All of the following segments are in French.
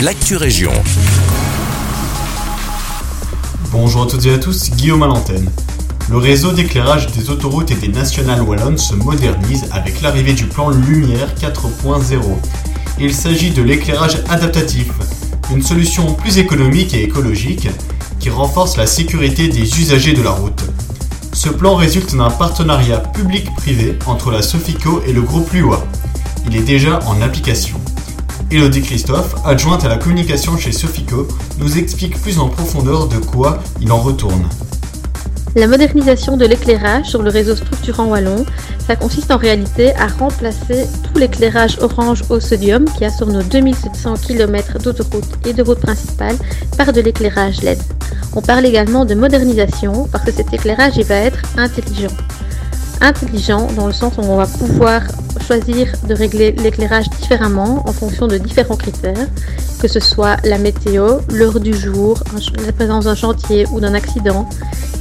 l'actu région. Bonjour à toutes et à tous, Guillaume à l'antenne. Le réseau d'éclairage des autoroutes et des nationales wallonnes se modernise avec l'arrivée du plan Lumière 4.0. Il s'agit de l'éclairage adaptatif, une solution plus économique et écologique qui renforce la sécurité des usagers de la route. Ce plan résulte d'un partenariat public-privé entre la Sofico et le groupe Luwa. Il est déjà en application. Elodie Christophe, adjointe à la communication chez Sofico, nous explique plus en profondeur de quoi il en retourne. La modernisation de l'éclairage sur le réseau structurant wallon, ça consiste en réalité à remplacer tout l'éclairage orange au sodium qui a sur nos 2700 km d'autoroute et de route principale par de l'éclairage LED. On parle également de modernisation parce que cet éclairage va être intelligent. Intelligent dans le sens où on va pouvoir choisir de régler l'éclairage différemment en fonction de différents critères, que ce soit la météo, l'heure du jour, la présence d'un chantier ou d'un accident.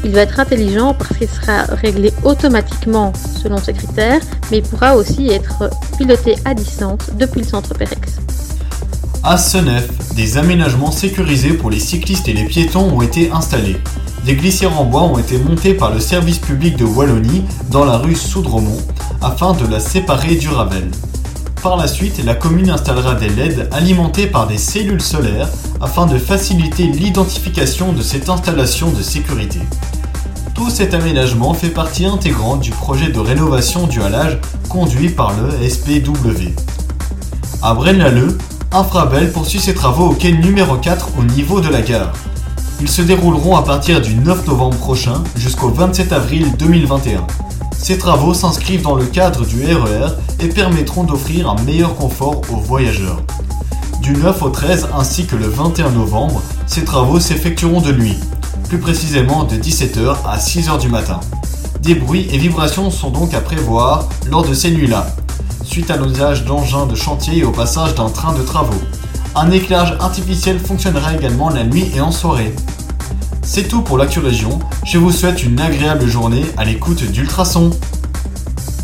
Il va être intelligent parce qu'il sera réglé automatiquement selon ces critères, mais il pourra aussi être piloté à distance depuis le centre Pérex. À Senef, des aménagements sécurisés pour les cyclistes et les piétons ont été installés. Des glissières en bois ont été montées par le service public de Wallonie dans la rue Soudremont afin de la séparer du Ravel. Par la suite, la commune installera des LED alimentés par des cellules solaires afin de faciliter l'identification de cette installation de sécurité. Tout cet aménagement fait partie intégrante du projet de rénovation du halage conduit par le SPW. À Braine-l'Alleud, Infrabel poursuit ses travaux au quai numéro 4 au niveau de la gare. Ils se dérouleront à partir du 9 novembre prochain jusqu'au 27 avril 2021. Ces travaux s'inscrivent dans le cadre du RER et permettront d'offrir un meilleur confort aux voyageurs. Du 9 au 13 ainsi que le 21 novembre, ces travaux s'effectueront de nuit, plus précisément de 17h à 6h du matin. Des bruits et vibrations sont donc à prévoir lors de ces nuits-là, suite à l'usage d'engins de chantier et au passage d'un train de travaux. Un éclairage artificiel fonctionnera également la nuit et en soirée. C'est tout pour l'actu région. Je vous souhaite une agréable journée à l'écoute d'Ultrason.